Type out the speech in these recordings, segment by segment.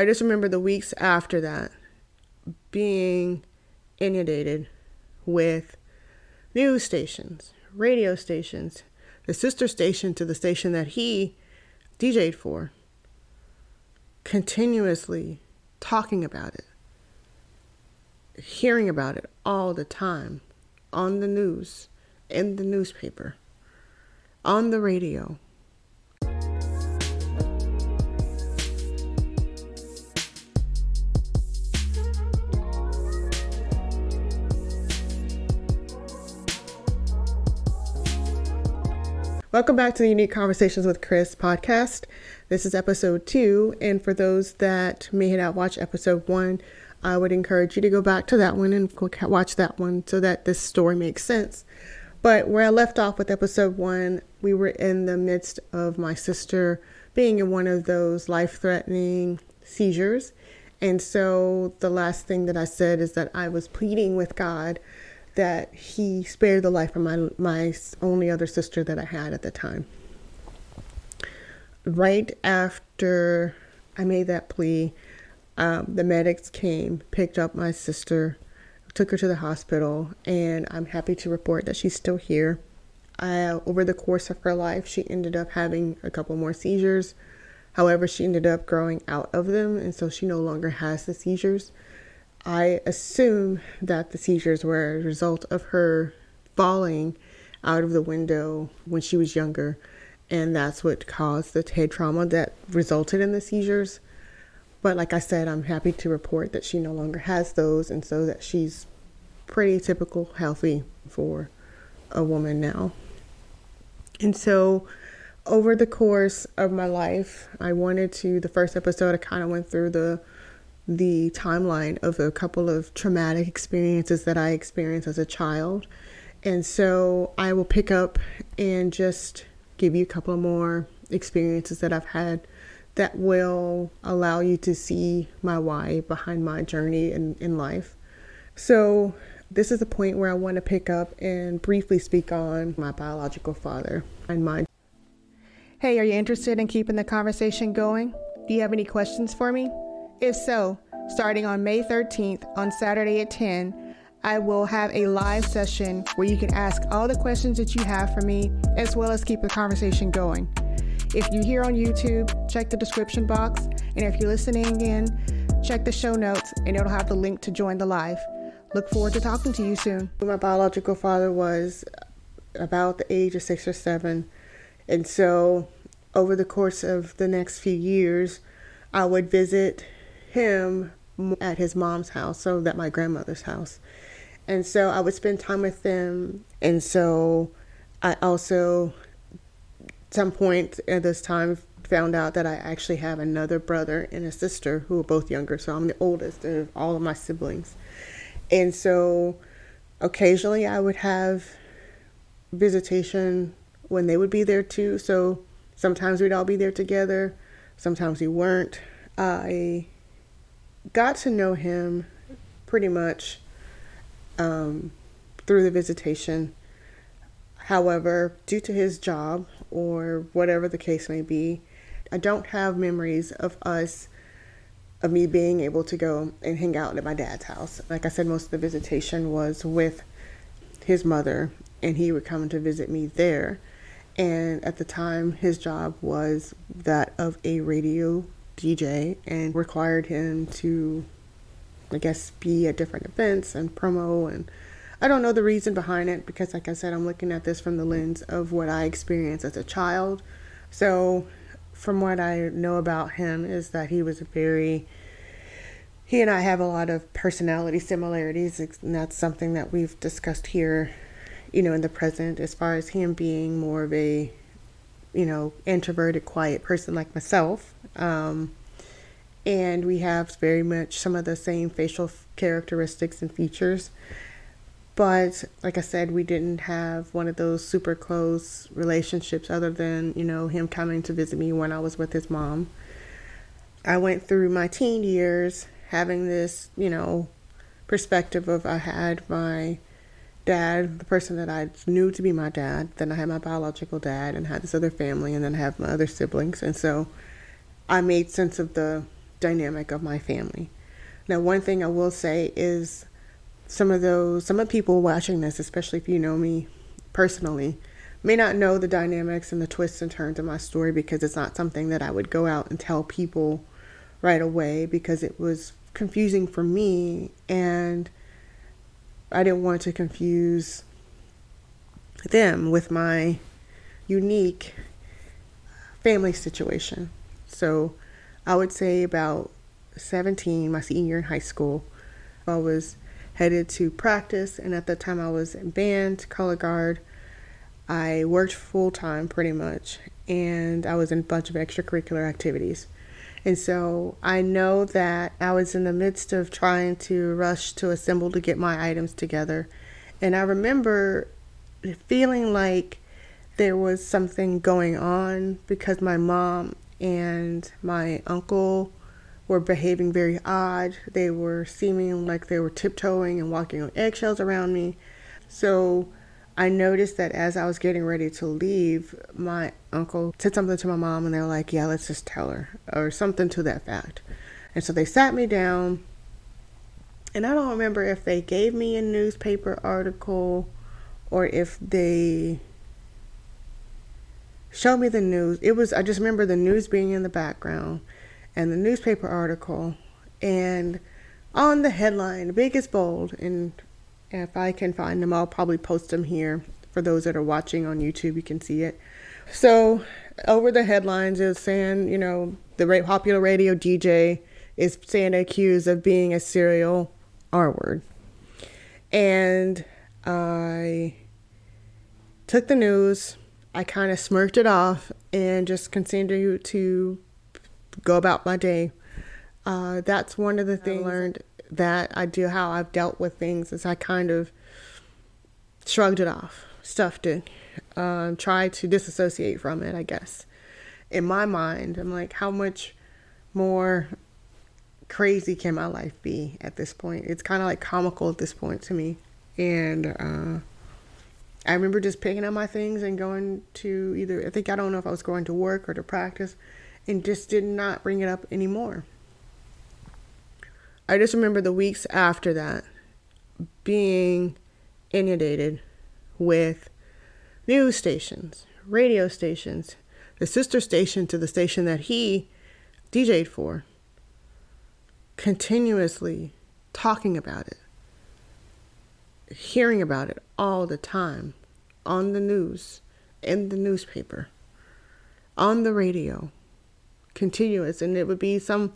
I just remember the weeks after that being inundated with news stations, radio stations, the sister station to the station that he DJ'd for, continuously talking about it, hearing about it all the time on the news, in the newspaper, on the radio. Welcome back to the Unique Conversations with Chris podcast. This is episode two, and for those that may not watch episode one, I would encourage you to go back to that one and watch that one so that this story makes sense. But where I left off with episode one, we were in the midst of my sister being in one of those life threatening seizures. And so the last thing that I said is that I was pleading with God that he spared the life of my my only other sister that I had at the time. Right after I made that plea, um, the medics came, picked up my sister, took her to the hospital, and I'm happy to report that she's still here. Uh, over the course of her life, she ended up having a couple more seizures. However, she ended up growing out of them, and so she no longer has the seizures. I assume that the seizures were a result of her falling out of the window when she was younger, and that's what caused the head trauma that resulted in the seizures. But like I said, I'm happy to report that she no longer has those, and so that she's pretty typical healthy for a woman now. And so, over the course of my life, I wanted to. The first episode, I kind of went through the the timeline of a couple of traumatic experiences that I experienced as a child. And so I will pick up and just give you a couple more experiences that I've had that will allow you to see my why behind my journey in, in life. So, this is a point where I want to pick up and briefly speak on my biological father and my. Hey, are you interested in keeping the conversation going? Do you have any questions for me? If so, starting on May 13th on Saturday at 10, I will have a live session where you can ask all the questions that you have for me, as well as keep the conversation going. If you're here on YouTube, check the description box, and if you're listening in, check the show notes, and it'll have the link to join the live. Look forward to talking to you soon. My biological father was about the age of six or seven, and so over the course of the next few years, I would visit him at his mom's house, so that my grandmother's house. And so I would spend time with them. And so I also, some point at this time, found out that I actually have another brother and a sister who are both younger. So I'm the oldest of all of my siblings. And so occasionally I would have visitation when they would be there too. So sometimes we'd all be there together, sometimes we weren't. I got to know him pretty much um, through the visitation. However, due to his job or whatever the case may be, I don't have memories of us, of me being able to go and hang out at my dad's house. Like I said, most of the visitation was with his mother, and he would come to visit me there. And at the time, his job was that of a radio DJ and required him to, I guess, be at different events and promo. And I don't know the reason behind it because, like I said, I'm looking at this from the lens of what I experienced as a child. So, from what I know about him, is that he was a very he and I have a lot of personality similarities, and that's something that we've discussed here, you know, in the present, as far as him being more of a, you know, introverted, quiet person like myself, um, and we have very much some of the same facial characteristics and features. But like I said, we didn't have one of those super close relationships other than, you know, him coming to visit me when I was with his mom. I went through my teen years having this, you know, perspective of I had my dad, the person that I knew to be my dad, then I had my biological dad and had this other family and then I have my other siblings. And so I made sense of the dynamic of my family. Now, one thing I will say is some of those, some of people watching this, especially if you know me personally, may not know the dynamics and the twists and turns of my story because it's not something that I would go out and tell people right away because it was confusing for me and I didn't want to confuse them with my unique family situation. So I would say about 17, my senior year in high school, I was headed to practice, and at the time I was in band, color guard. I worked full time pretty much, and I was in a bunch of extracurricular activities. And so I know that I was in the midst of trying to rush to assemble to get my items together. And I remember feeling like there was something going on because my mom and my uncle were behaving very odd. They were seeming like they were tiptoeing and walking on eggshells around me. So I noticed that as I was getting ready to leave, my uncle said something to my mom, and they were like, Yeah, let's just tell her, or something to that fact. And so they sat me down, and I don't remember if they gave me a newspaper article or if they showed me the news. It was, I just remember the news being in the background and the newspaper article, and on the headline, big as bold, and if I can find them, I'll probably post them here. For those that are watching on YouTube, you can see it. So, over the headlines, is saying, you know, the popular radio DJ is saying accused of being a serial R word. And I took the news, I kind of smirked it off, and just continued to go about my day. Uh, that's one of the things I learned that I do, how I've dealt with things, is I kind of shrugged it off, stuffed it, um, tried to disassociate from it, I guess. In my mind, I'm like, how much more crazy can my life be at this point? It's kind of like comical at this point to me. And uh, I remember just picking up my things and going to either, I think, I don't know if I was going to work or to practice, and just did not bring it up anymore. I just remember the weeks after that being inundated with news stations, radio stations, the sister station to the station that he DJ'd for, continuously talking about it, hearing about it all the time on the news, in the newspaper, on the radio, continuous. And it would be some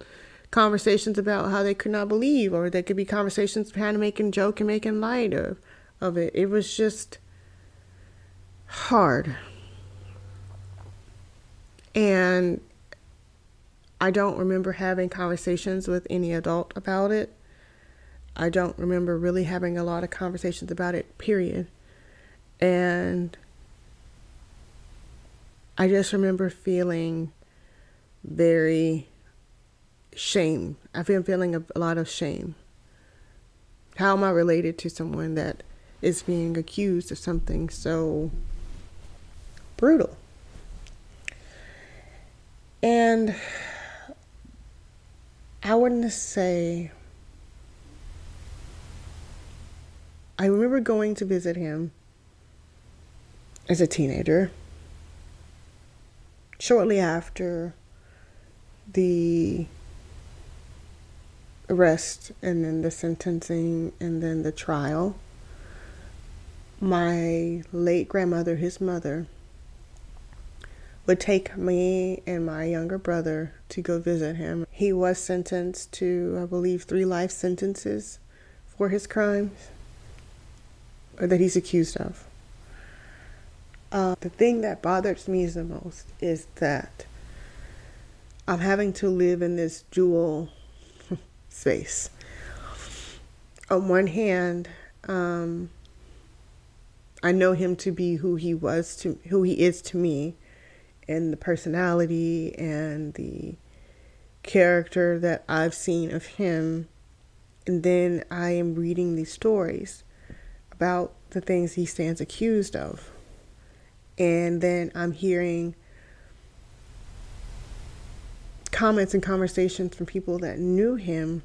conversations about how they could not believe, or there could be conversations kind of making joke and making light of, of it. It was just hard. And I don't remember having conversations with any adult about it. I don't remember really having a lot of conversations about it, period. And I just remember feeling very shame. I've been feeling a, a lot of shame. How am I related to someone that is being accused of something so brutal? And I wouldn't say. I remember going to visit him as a teenager. Shortly after the arrest and then the sentencing and then the trial. My late grandmother, his mother, would take me and my younger brother to go visit him. He was sentenced to, I believe, three life sentences for his crimes or that he's accused of. Uh, the thing that bothers me the most is that I'm having to live in this dual space. On one hand, um, I know him to be who he was to who he is to me, and the personality and the character that I've seen of him. And then I am reading these stories about the things he stands accused of. And then I'm hearing comments and conversations from people that knew him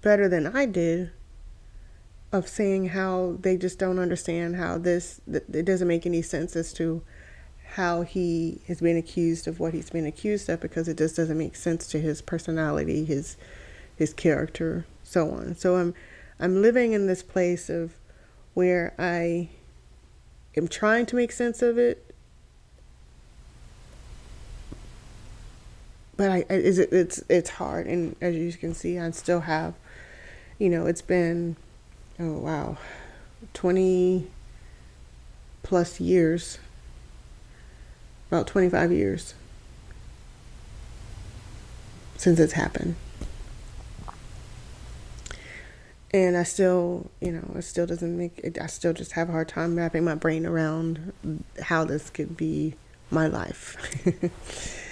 better than I did of saying how they just don't understand how this it doesn't make any sense as to how he has been accused of what he's been accused of because it just doesn't make sense to his personality, his his character, so on. So I'm I'm living in this place of where I am trying to make sense of it but I, is it, it's it's hard, and as you can see, I still have, you know, it's been, oh wow, twenty plus years, about twenty five years since it's happened, and I still, you know, it still doesn't make it. I still just have a hard time wrapping my brain around how this could be my life.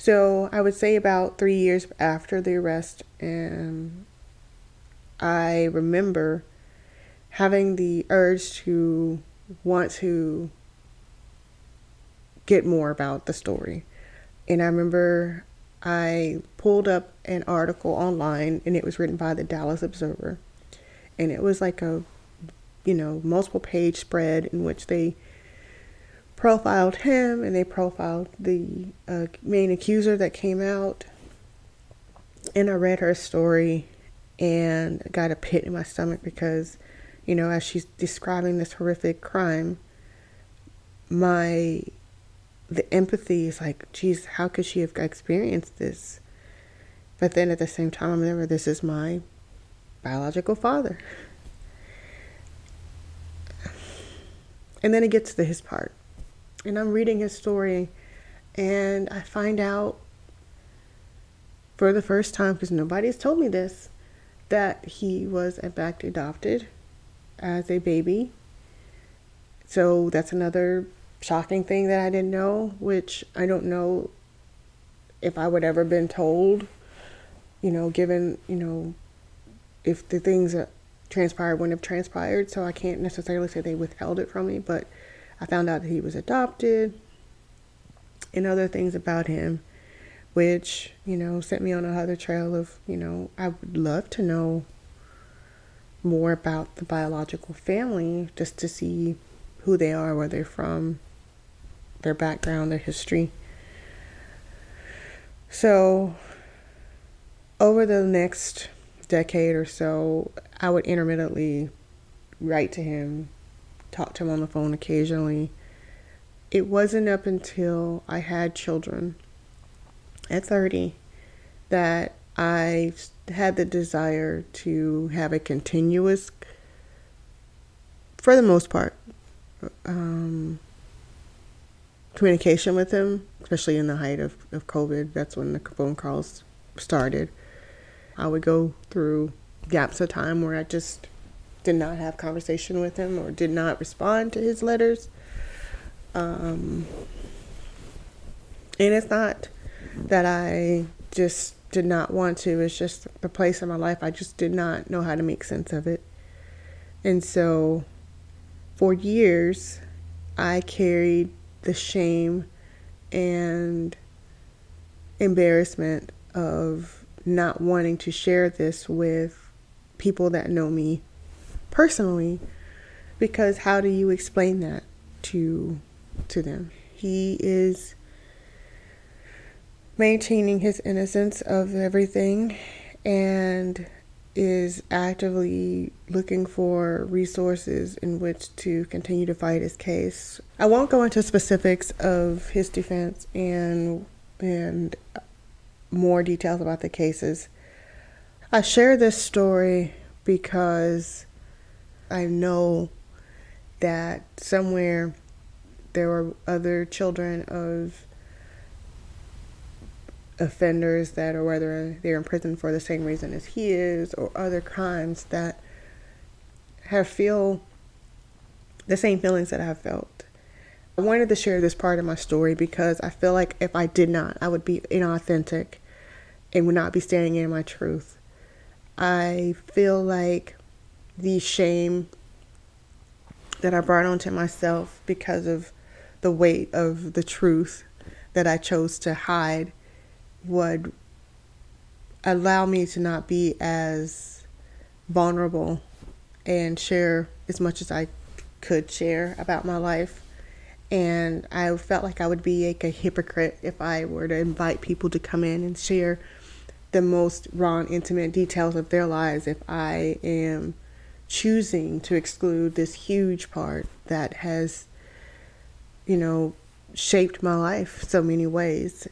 So I would say about three years after the arrest, and I remember having the urge to want to get more about the story. And I remember I pulled up an article online and it was written by the Dallas Observer. And it was like a, you know, multiple page spread in which they profiled him and they profiled the uh, main accuser that came out. And I read her story and got a pit in my stomach because, you know, as she's describing this horrific crime, my the empathy is like, geez, how could she have experienced this? But then at the same time, I remember this is my biological father. And then it gets to his part and I'm reading his story, and I find out for the first time, because nobody's told me this, that he was in fact adopted as a baby. So that's another shocking thing that I didn't know, which I don't know if I would ever been told, you know, given, you know, if the things that transpired wouldn't have transpired. So I can't necessarily say they withheld it from me, but I found out that he was adopted and other things about him, which, you know, set me on another trail of, you know, I would love to know more about the biological family just to see who they are, where they're from, their background, their history. So, over the next decade or so, I would intermittently write to him talked to him on the phone occasionally. It wasn't up until I had children at 30 that I had the desire to have a continuous, for the most part, um, communication with him, especially in the height of, of COVID. That's when the phone calls started. I would go through gaps of time where I just did not have conversation with him or did not respond to his letters. Um, and it's not that I just did not want to, it's just the place in my life. I just did not know how to make sense of it. And so for years, I carried the shame and embarrassment of not wanting to share this with people that know me personally because how do you explain that to to them he is maintaining his innocence of everything and is actively looking for resources in which to continue to fight his case. I won't go into specifics of his defense and and more details about the cases. I share this story because I know that somewhere there were other children of offenders that are whether they're in prison for the same reason as he is or other crimes that have feel the same feelings that I've felt. I wanted to share this part of my story because I feel like if I did not, I would be inauthentic and would not be standing in my truth. I feel like the shame that I brought onto myself because of the weight of the truth that I chose to hide would allow me to not be as vulnerable and share as much as I could share about my life. And I felt like I would be like a hypocrite if I were to invite people to come in and share the most raw and intimate details of their lives if I am choosing to exclude this huge part that has, you know, shaped my life so many ways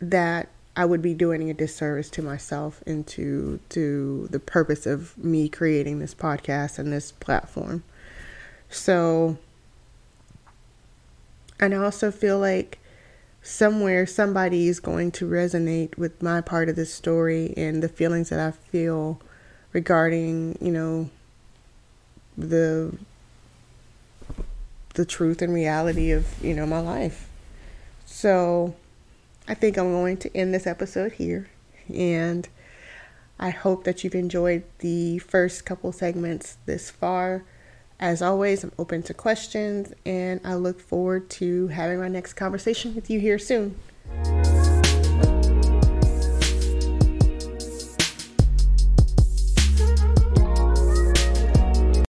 that I would be doing a disservice to myself and to to the purpose of me creating this podcast and this platform. So and I also feel like somewhere somebody is going to resonate with my part of this story and the feelings that I feel regarding, you know, the the truth and reality of, you know, my life. So I think I'm going to end this episode here. And I hope that you've enjoyed the first couple segments this far. As always, I'm open to questions and I look forward to having my next conversation with you here soon.